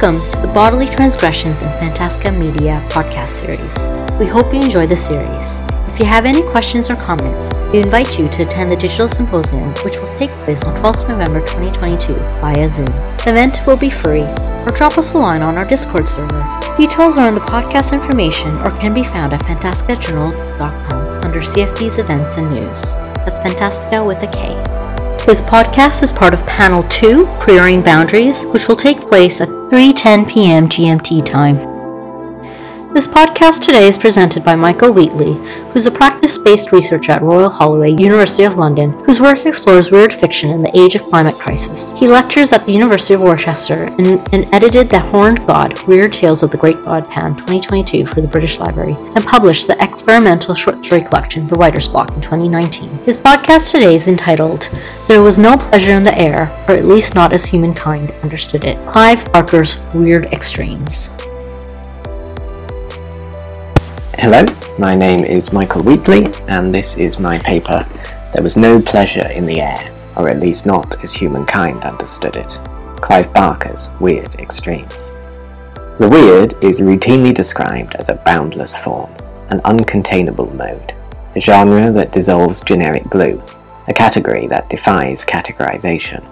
Welcome to the Bodily Transgressions in Fantastika Media podcast series. We hope you enjoy the series. If you have any questions or comments, we invite you to attend the Digital Symposium, which will take place on 12th November 2022 via Zoom. The event will be free, or drop us a line on our Discord server. Details are in the podcast information or can be found at fantastikajournal.com under CFD's events and news. That's Fantastika with a K. This podcast is part of Panel 2, Queering Boundaries, which will take place at 3:10 p.m. GMT time. This podcast today is presented by Michael Wheatley, who's a practice-based researcher at Royal Holloway, University of London, whose work explores weird fiction in the age of climate crisis. He lectures at the University of Worcester and, and edited The Horned God, Weird Tales of the Great God Pan 2022 for the British Library, and published the experimental short story collection The Writer's Block in 2019. His podcast today is entitled There Was No Pleasure in the Air, or at least not as humankind understood it, Clive Barker's Weird Extremes. Hello, my name is Michael Wheatley, and this is my paper, There Was No Pleasure in the Air, or at least not as humankind understood it. Clive Barker's Weird Extremes. The weird is routinely described as a boundless form, an uncontainable mode, a genre that dissolves generic glue, a category that defies categorization.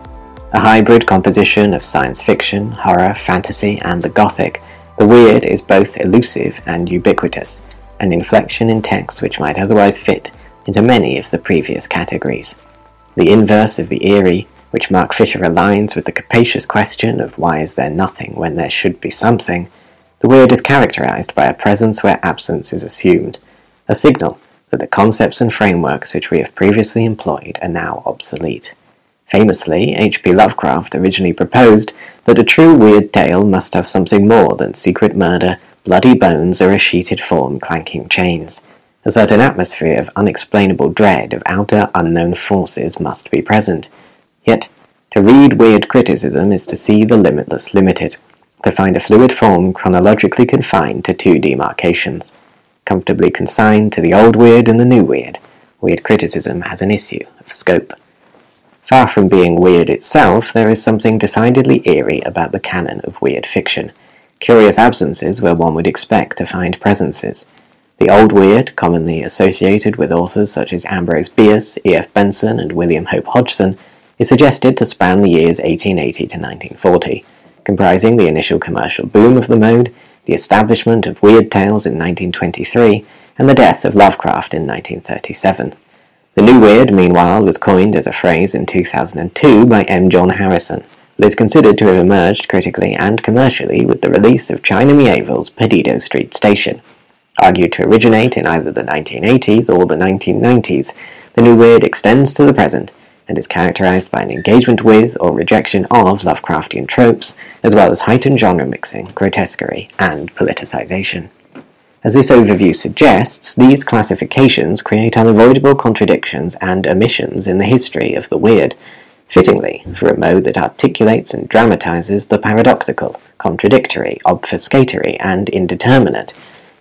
A hybrid composition of science fiction, horror, fantasy, and the Gothic, the weird is both elusive and ubiquitous, an inflection in text which might otherwise fit into many of the previous categories. The inverse of the eerie, which Mark Fisher aligns with the capacious question of why is there nothing when there should be something, the weird is characterized by a presence where absence is assumed, a signal that the concepts and frameworks which we have previously employed are now obsolete. Famously, H.P. Lovecraft originally proposed that a true weird tale must have something more than secret murder, bloody bones or a sheeted form clanking chains. A certain atmosphere of unexplainable dread of outer unknown forces must be present. Yet, to read weird criticism is to see the limitless limited, to find a fluid form chronologically confined to two demarcations. Comfortably consigned to the old weird and the new weird, weird criticism has an issue of scope. Far from being weird itself, there is something decidedly eerie about the canon of weird fiction curious absences where one would expect to find presences. The Old Weird, commonly associated with authors such as Ambrose Bierce, E.F. Benson, and William Hope Hodgson, is suggested to span the years 1880 to 1940, comprising the initial commercial boom of the mode, the establishment of weird tales in 1923, and the death of Lovecraft in 1937. The New Weird, meanwhile, was coined as a phrase in 2002 by M. John Harrison, it is considered to have emerged critically and commercially with the release of China Miéville's Perdido Street Station. Argued to originate in either the 1980s or the 1990s, the new weird extends to the present and is characterized by an engagement with or rejection of Lovecraftian tropes, as well as heightened genre mixing, grotesquerie, and politicization. As this overview suggests, these classifications create unavoidable contradictions and omissions in the history of the weird, fittingly for a mode that articulates and dramatizes the paradoxical, contradictory, obfuscatory, and indeterminate.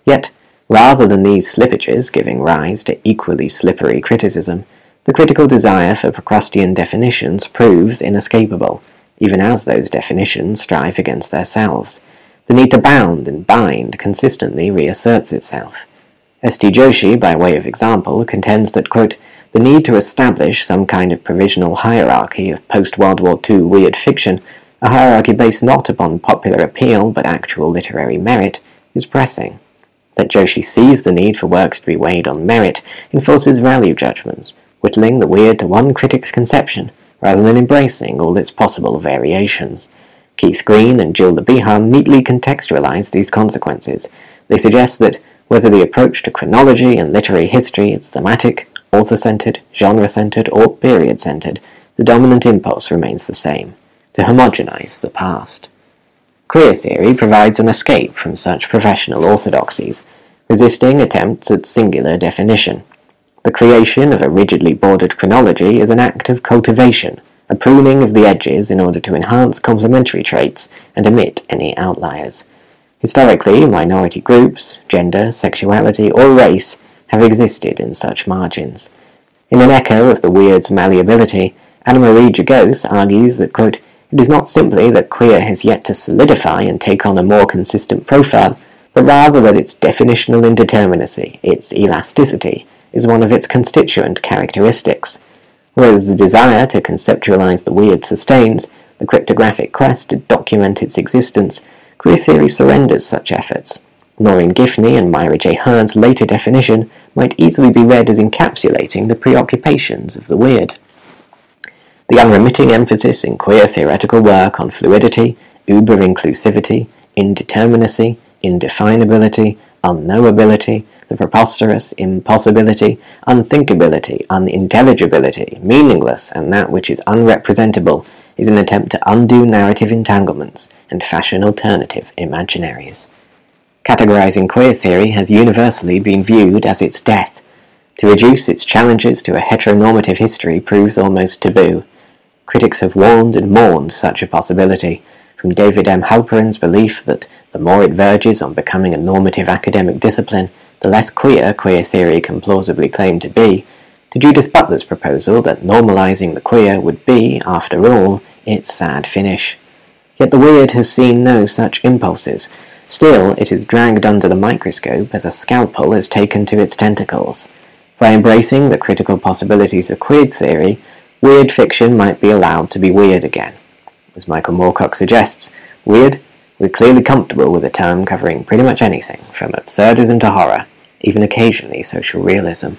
Yet, rather than these slippages giving rise to equally slippery criticism, the critical desire for Procrustean definitions proves inescapable, even as those definitions strive against themselves. The need to bound and bind consistently reasserts itself. S.T. Joshi, by way of example, contends that, quote, the need to establish some kind of provisional hierarchy of post-World War II weird fiction, a hierarchy based not upon popular appeal but actual literary merit, is pressing. That Joshi sees the need for works to be weighed on merit enforces value judgments, whittling the weird to one critic's conception, rather than embracing all its possible variations. Keith Green and Jill LeBihan neatly contextualize these consequences. They suggest that whether the approach to chronology and literary history is thematic author-centered, genre-centered, or period-centered, the dominant impulse remains the same, to homogenize the past. Queer theory provides an escape from such professional orthodoxies, resisting attempts at singular definition. The creation of a rigidly bordered chronology is an act of cultivation, a pruning of the edges in order to enhance complementary traits and omit any outliers. Historically, minority groups, gender, sexuality, or race have existed in such margins. In an echo of the weird's malleability, Annamarie Jagose argues that, quote, It is not simply that queer has yet to solidify and take on a more consistent profile, but rather that its definitional indeterminacy, its elasticity, is one of its constituent characteristics. Whereas the desire to conceptualize the weird sustains the cryptographic quest to document its existence, queer theory surrenders such efforts. Noreen Giffney and Myra J. Hird's later definition might easily be read as encapsulating the preoccupations of the weird. The unremitting emphasis in queer theoretical work on fluidity, uber inclusivity, indeterminacy, indefinability, unknowability, the preposterous, impossibility, unthinkability, unintelligibility, meaningless, and that which is unrepresentable is an attempt to undo narrative entanglements and fashion alternative imaginaries. Categorizing queer theory has universally been viewed as its death. To reduce its challenges to a heteronormative history proves almost taboo. Critics have warned and mourned such a possibility, from David M. Halperin's belief that the more it verges on becoming a normative academic discipline, the less queer queer theory can plausibly claim to be, to Judith Butler's proposal that normalizing the queer would be, after all, its sad finish. Yet the weird has seen no such impulses. Still, it is dragged under the microscope as a scalpel is taken to its tentacles. By embracing the critical possibilities of queer theory, weird fiction might be allowed to be weird again. As Michael Moorcock suggests, weird, we're clearly comfortable with a term covering pretty much anything, from absurdism to horror, even occasionally social realism.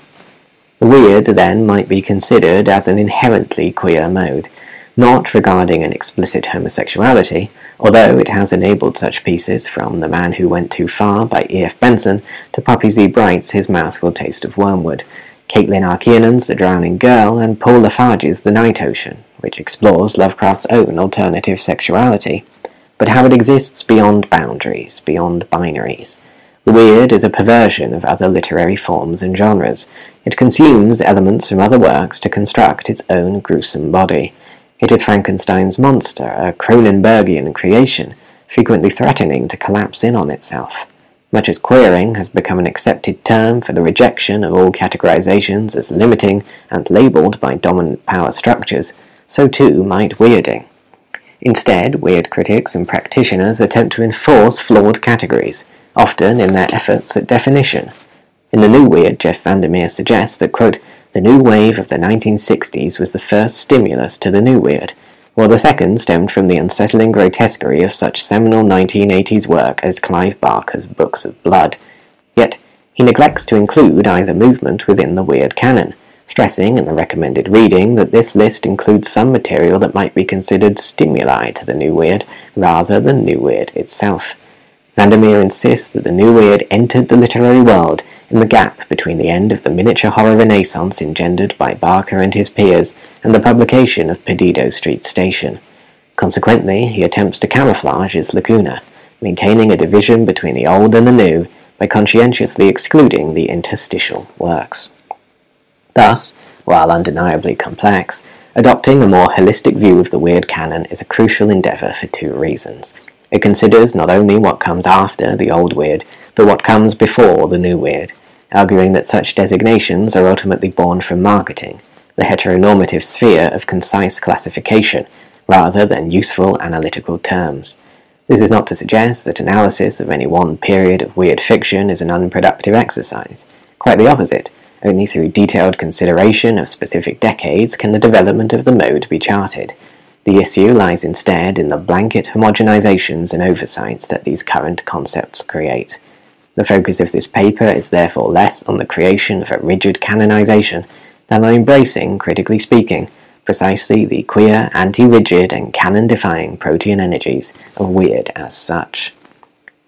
Weird, then, might be considered as an inherently queer mode, not regarding an explicit homosexuality, although it has enabled such pieces from The Man Who Went Too Far by E.F. Benson to Poppy Z. Brite's His Mouth Will Taste of Wormwood, Caitlin R. Kiernan's The Drowning Girl, and Paul La Farge's The Night Ocean, which explores Lovecraft's own alternative sexuality, but how it exists beyond boundaries, beyond binaries. The weird is a perversion of other literary forms and genres. It consumes elements from other works to construct its own gruesome body. It is Frankenstein's monster, a Cronenbergian creation, frequently threatening to collapse in on itself. Much as queering has become an accepted term for the rejection of all categorizations as limiting and labeled by dominant power structures, so too might weirding. Instead, weird critics and practitioners attempt to enforce flawed categories, often in their efforts at definition. In The New Weird, Jeff VanderMeer suggests that, quote, the new wave of the 1960s was the first stimulus to the new weird, while the second stemmed from the unsettling grotesquerie of such seminal 1980s work as Clive Barker's Books of Blood. Yet, he neglects to include either movement within the weird canon, stressing in the recommended reading that this list includes some material that might be considered stimuli to the new weird rather than new weird itself. VanderMeer insists that the new weird entered the literary world in the gap between the end of the miniature horror renaissance engendered by Barker and his peers and the publication of Perdido Street Station. Consequently, he attempts to camouflage his lacuna, maintaining a division between the old and the new by conscientiously excluding the interstitial works. Thus, while undeniably complex, adopting a more holistic view of the weird canon is a crucial endeavor for two reasons. It considers not only what comes after the old weird, but what comes before the new weird, arguing that such designations are ultimately born from marketing, the heteronormative sphere of concise classification, rather than useful analytical terms. This is not to suggest that analysis of any one period of weird fiction is an unproductive exercise. Quite the opposite. Only through detailed consideration of specific decades can the development of the mode be charted. The issue lies instead in the blanket homogenizations and oversights that these current concepts create. The focus of this paper is therefore less on the creation of a rigid canonization than on embracing, critically speaking, precisely the queer, anti-rigid, and canon-defying protean energies of weird as such.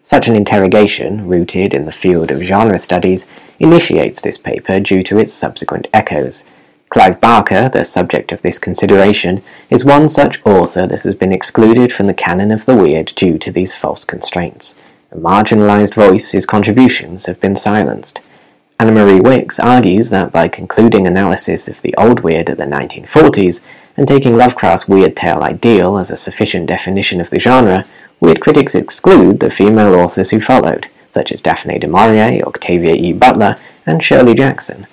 Such an interrogation, rooted in the field of genre studies, initiates this paper due to its subsequent echoes, Clive Barker, the subject of this consideration, is one such author that has been excluded from the canon of the weird due to these false constraints, a marginalized voice whose contributions have been silenced. Anna Marie Wicks argues that by concluding analysis of the old weird of the 1940s and taking Lovecraft's weird tale ideal as a sufficient definition of the genre, weird critics exclude the female authors who followed, such as Daphne du Maurier, Octavia E. Butler, and Shirley Jackson.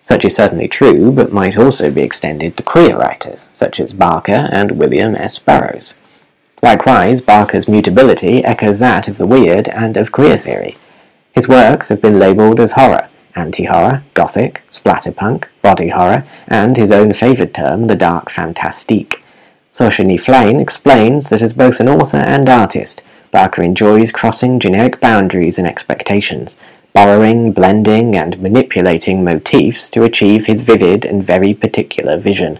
Such is certainly true, but might also be extended to queer writers, such as Barker and William S. Burroughs. Likewise, Barker's mutability echoes that of the weird and of queer theory. His works have been labelled as horror, anti-horror, gothic, splatterpunk, body horror, and his own favoured term, the dark fantastique. Sorcha Ní Fhlainn explains that as both an author and artist, Barker enjoys crossing generic boundaries and expectations, borrowing, blending, and manipulating motifs to achieve his vivid and very particular vision.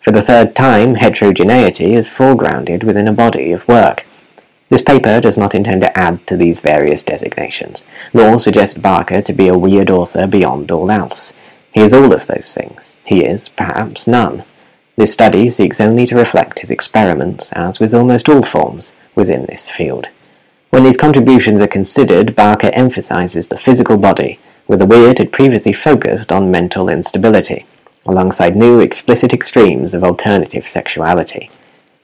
For the third time, heterogeneity is foregrounded within a body of work. This paper does not intend to add to these various designations, nor suggest Barker to be a weird author beyond all else. He is all of those things. He is, perhaps, none. This study seeks only to reflect his experiments, as with almost all forms, within this field. When these contributions are considered, Barker emphasizes the physical body, where the weird had previously focused on mental instability alongside new explicit extremes of alternative sexuality.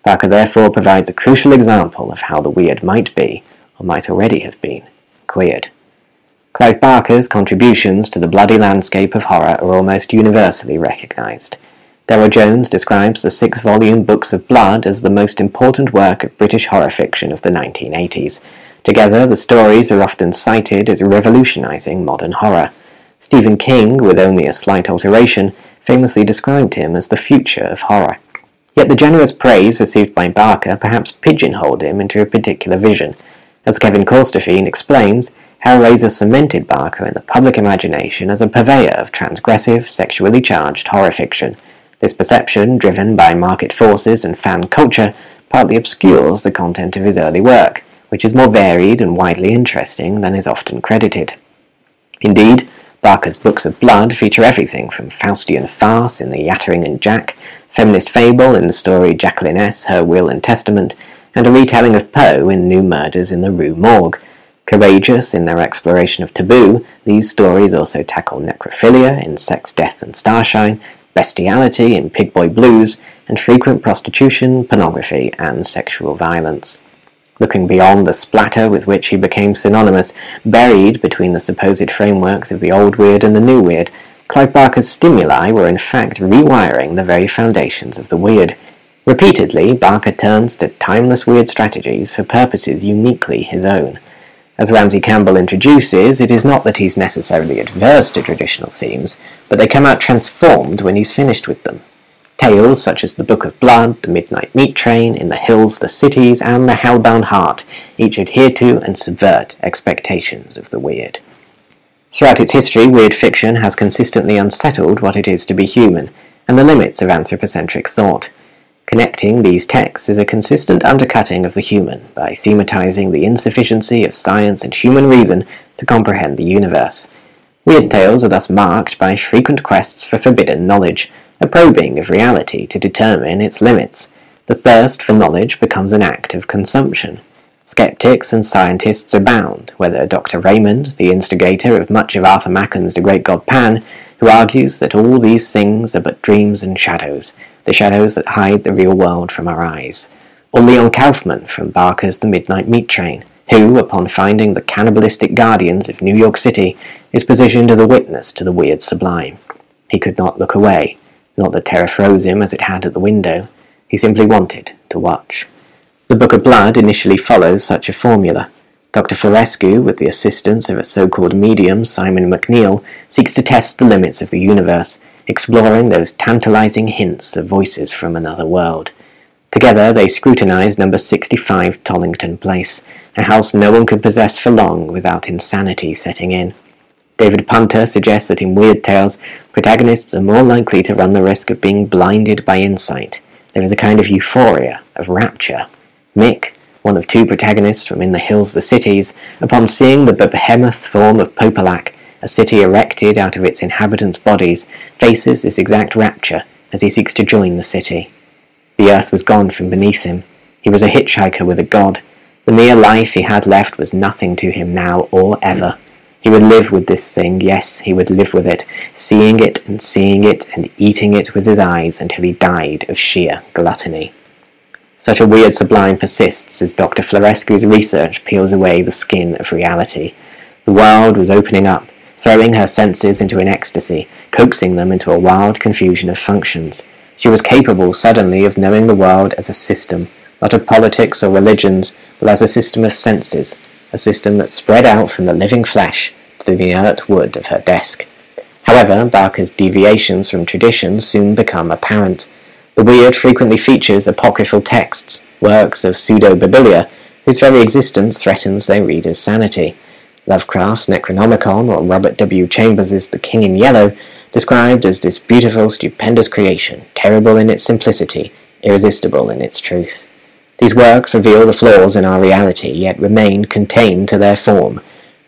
Barker therefore provides a crucial example of how the weird might be, or might already have been, queered. Clive Barker's contributions to the bloody landscape of horror are almost universally recognized. Darryl Jones describes the six volume Books of Blood as the most important work of British horror fiction of the 1980s. Together, the stories are often cited as revolutionizing modern horror. Stephen King, with only a slight alteration, famously described him as the future of horror. Yet the generous praise received by Barker perhaps pigeonholed him into a particular vision. As Kevin Corstorphine explains, Hellraiser cemented Barker in the public imagination as a purveyor of transgressive, sexually charged horror fiction. This perception, driven by market forces and fan culture, partly obscures the content of his early work, which is more varied and widely interesting than is often credited. Indeed, Barker's books of blood feature everything from Faustian farce in The Yattering and Jack, feminist fable in the story Jacqueline Ess, Her Will and Testament, and a retelling of Poe in New Murders in the Rue Morgue. Courageous in their exploration of taboo, these stories also tackle necrophilia in Sex, Death and Starshine, bestiality in Pig Blood Blues, and frequent prostitution, pornography, and sexual violence looking beyond the splatter with which he became synonymous, buried between the supposed frameworks of the old weird and the new weird, Clive Barker's stimuli were in fact rewiring the very foundations of the weird. Repeatedly, Barker turns to timeless weird strategies for purposes uniquely his own. As Ramsey Campbell introduces, it is not that he's necessarily adverse to traditional themes, but they come out transformed when he's finished with them. Tales such as The Book of Blood, The Midnight Meat Train, In the Hills, The Cities, and The Hellbound Heart each adhere to and subvert expectations of the weird. Throughout its history, weird fiction has consistently unsettled what it is to be human, and the limits of anthropocentric thought. Connecting these texts is a consistent undercutting of the human by thematizing the insufficiency of science and human reason to comprehend the universe. Weird tales are thus marked by frequent quests for forbidden knowledge, a probing of reality to determine its limits. The thirst for knowledge becomes an act of consumption. Skeptics and scientists abound, whether Dr. Raymond, the instigator of much of Arthur Machen's The Great God Pan, who argues that all these things are but dreams and shadows, the shadows that hide the real world from our eyes, or Leon Kaufman from Barker's The Midnight Meat Train, who, upon finding the cannibalistic guardians of New York City, is positioned as a witness to the weird sublime. He could not look away. Not that terror froze him as it had at the window. He simply wanted to watch. The Book of Blood initially follows such a formula. Dr. Florescu, with the assistance of a so-called medium, Simon McNeal, seeks to test the limits of the universe, exploring those tantalizing hints of voices from another world. Together they scrutinize number 65 Tollington Place, a house no one could possess for long without insanity setting in. David Punter suggests that in weird tales, protagonists are more likely to run the risk of being blinded by insight. There is a kind of euphoria, of rapture. Mick, one of two protagonists from In the Hills, the Cities, upon seeing the behemoth form of Popolac, a city erected out of its inhabitants' bodies, faces this exact rapture as he seeks to join the city. The earth was gone from beneath him. He was a hitchhiker with a god. The mere life he had left was nothing to him now or ever. He would live with this thing, yes, he would live with it, seeing it and seeing it and eating it with his eyes until he died of sheer gluttony. Such a weird sublime persists as Dr. Florescu's research peels away the skin of reality. The world was opening up, throwing her senses into an ecstasy, coaxing them into a wild confusion of functions. She was capable suddenly of knowing the world as a system, not of politics or religions, but as a system of senses, a system that spread out from the living flesh to the inert wood of her desk. However, Barker's deviations from tradition soon become apparent. The weird frequently features apocryphal texts, works of pseudo-Biblia, whose very existence threatens their readers' sanity. Lovecraft's Necronomicon, or Robert W. Chambers' The King in Yellow, described as this beautiful, stupendous creation, terrible in its simplicity, irresistible in its truth. These works reveal the flaws in our reality, yet remain contained to their form.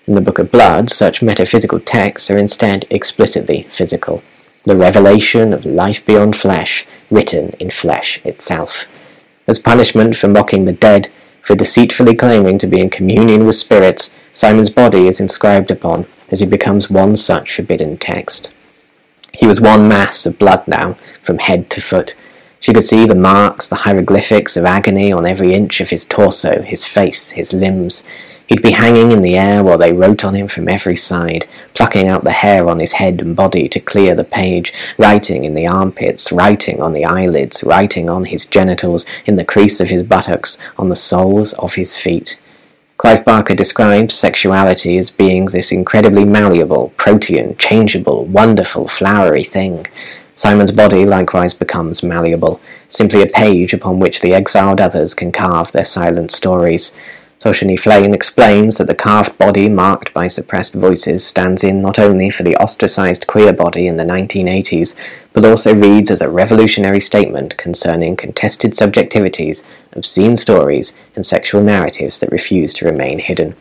In the Book of Blood, such metaphysical texts are instead explicitly physical. The revelation of life beyond flesh, written in flesh itself. As punishment for mocking the dead, for deceitfully claiming to be in communion with spirits, Simon's body is inscribed upon as he becomes one such forbidden text. He was one mass of blood now, from head to foot. She could see the marks, the hieroglyphics of agony on every inch of his torso, his face, his limbs. He'd be hanging in the air while they wrote on him from every side, plucking out the hair on his head and body to clear the page, writing in the armpits, writing on the eyelids, writing on his genitals, in the crease of his buttocks, on the soles of his feet. Clive Barker describes sexuality as being this incredibly malleable, protean, changeable, wonderful, flowery thing. Simon's body likewise becomes malleable, simply a page upon which the exiled others can carve their silent stories. Sorcha Ní Fhlainn explains that the carved body marked by suppressed voices stands in not only for the ostracized queer body in the 1980s, but also reads as a revolutionary statement concerning contested subjectivities, obscene stories, and sexual narratives that refuse to remain hidden.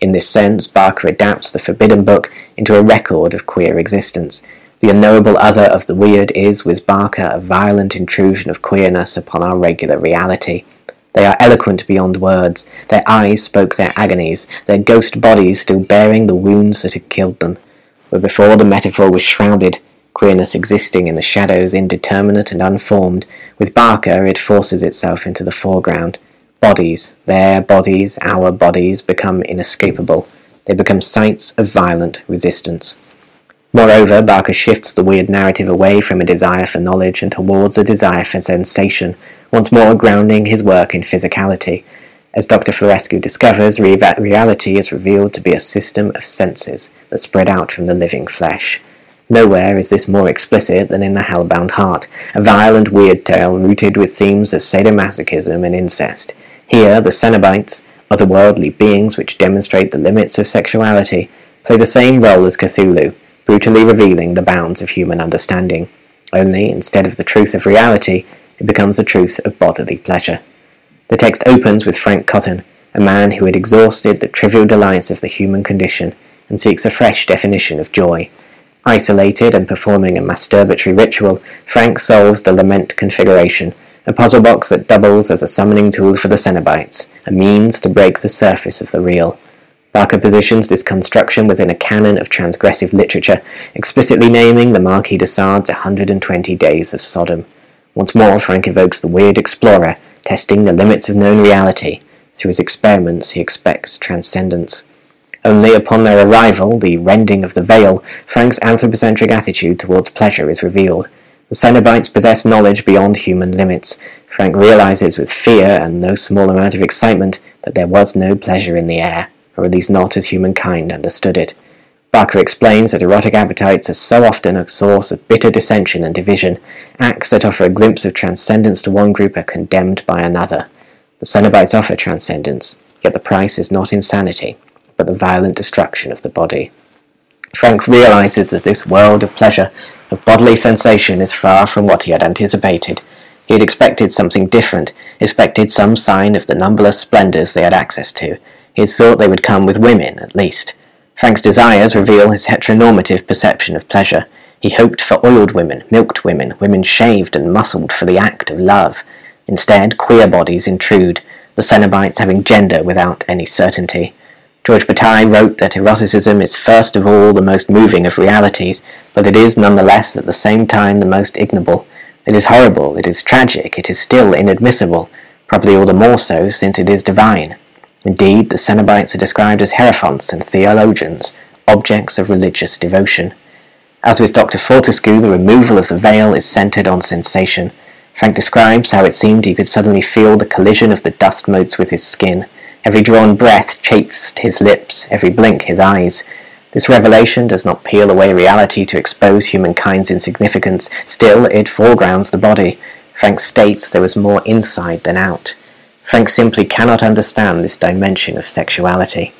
In this sense, Barker adapts the Forbidden Book into a record of queer existence. The unknowable other of the weird is, with Barker, a violent intrusion of queerness upon our regular reality. They are eloquent beyond words. Their eyes spoke their agonies, their ghost bodies still bearing the wounds that had killed them. Where before the metaphor was shrouded, queerness existing in the shadows, indeterminate and unformed, with Barker it forces itself into the foreground. Bodies, their bodies, our bodies, become inescapable. They become sites of violent resistance. Moreover, Barker shifts the weird narrative away from a desire for knowledge and towards a desire for sensation, once more grounding his work in physicality. As Dr. Florescu discovers, re- reality is revealed to be a system of senses that spread out from the living flesh. Nowhere is this more explicit than in The Hellbound Heart, a violent weird tale rooted with themes of sadomasochism and incest. Here, the Cenobites, otherworldly beings which demonstrate the limits of sexuality, play the same role as Cthulhu, brutally revealing the bounds of human understanding. Only, instead of the truth of reality, it becomes the truth of bodily pleasure. The text opens with Frank Cotton, a man who had exhausted the trivial delights of the human condition and seeks a fresh definition of joy. Isolated and performing a masturbatory ritual, Frank solves the lament configuration, a puzzle box that doubles as a summoning tool for the Cenobites, a means to break the surface of the real. Barker positions this construction within a canon of transgressive literature, explicitly naming the Marquis de Sade's 120 Days of Sodom. Once more, Frank evokes the weird explorer, testing the limits of known reality. Through his experiments, he expects transcendence. Only upon their arrival, the rending of the veil, Frank's anthropocentric attitude towards pleasure is revealed. The Cenobites possess knowledge beyond human limits. Frank realizes with fear and no small amount of excitement that there was no pleasure in the air or at least not as humankind understood it. Barker explains that erotic appetites are so often a source of bitter dissension and division. Acts that offer a glimpse of transcendence to one group are condemned by another. The Cenobites offer transcendence, yet the price is not insanity, but the violent destruction of the body. Frank realizes that this world of pleasure, of bodily sensation, is far from what he had anticipated. He had expected something different, expected some sign of the numberless splendors they had access to, he had thought they would come with women, at least. Frank's desires reveal his heteronormative perception of pleasure. He hoped for oiled women, milked women, women shaved and muscled for the act of love. Instead, queer bodies intrude, the Cenobites having gender without any certainty. George Bataille wrote that eroticism is first of all the most moving of realities, but it is nonetheless at the same time the most ignoble. It is horrible, it is tragic, it is still inadmissible, probably all the more so since it is divine. Indeed, the Cenobites are described as hierophants and theologians, objects of religious devotion. As with Dr. Florescu, the removal of the veil is centered on sensation. Frank describes how it seemed he could suddenly feel the collision of the dust motes with his skin. Every drawn breath chafed his lips, every blink his eyes. This revelation does not peel away reality to expose humankind's insignificance, still it foregrounds the body. Frank states there was more inside than out. Frank simply cannot understand this dimension of sexuality.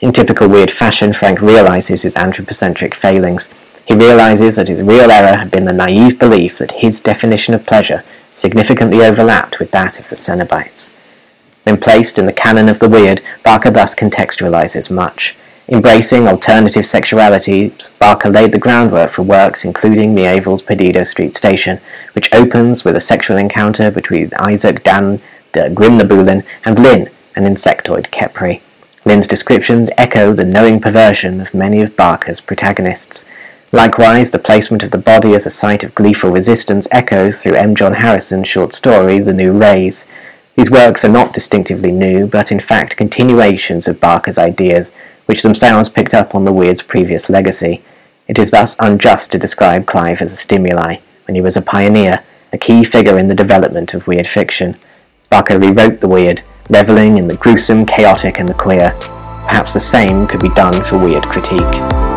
In typical weird fashion, Frank realizes his anthropocentric failings. He realizes that his real error had been the naive belief that his definition of pleasure significantly overlapped with that of the Cenobites. When placed in the canon of the weird, Barker thus contextualizes much. Embracing alternative sexualities, Barker laid the groundwork for works including Mieville's Perdido Street Station, which opens with a sexual encounter between Isaac Dan der Grimnebulin and Lin, an insectoid Khepri. Lin's descriptions echo the knowing perversion of many of Barker's protagonists. Likewise, the placement of the body as a site of gleeful resistance echoes through M. John Harrison's short story, The New Rays. These works are not distinctively new, but in fact continuations of Barker's ideas, which themselves picked up on the Weird's previous legacy. It is thus unjust to describe Clive as a stimuli, when he was a pioneer, a key figure in the development of weird fiction. Barker rewrote the weird, reveling in the gruesome, chaotic, and the queer. Perhaps the same could be done for weird critique.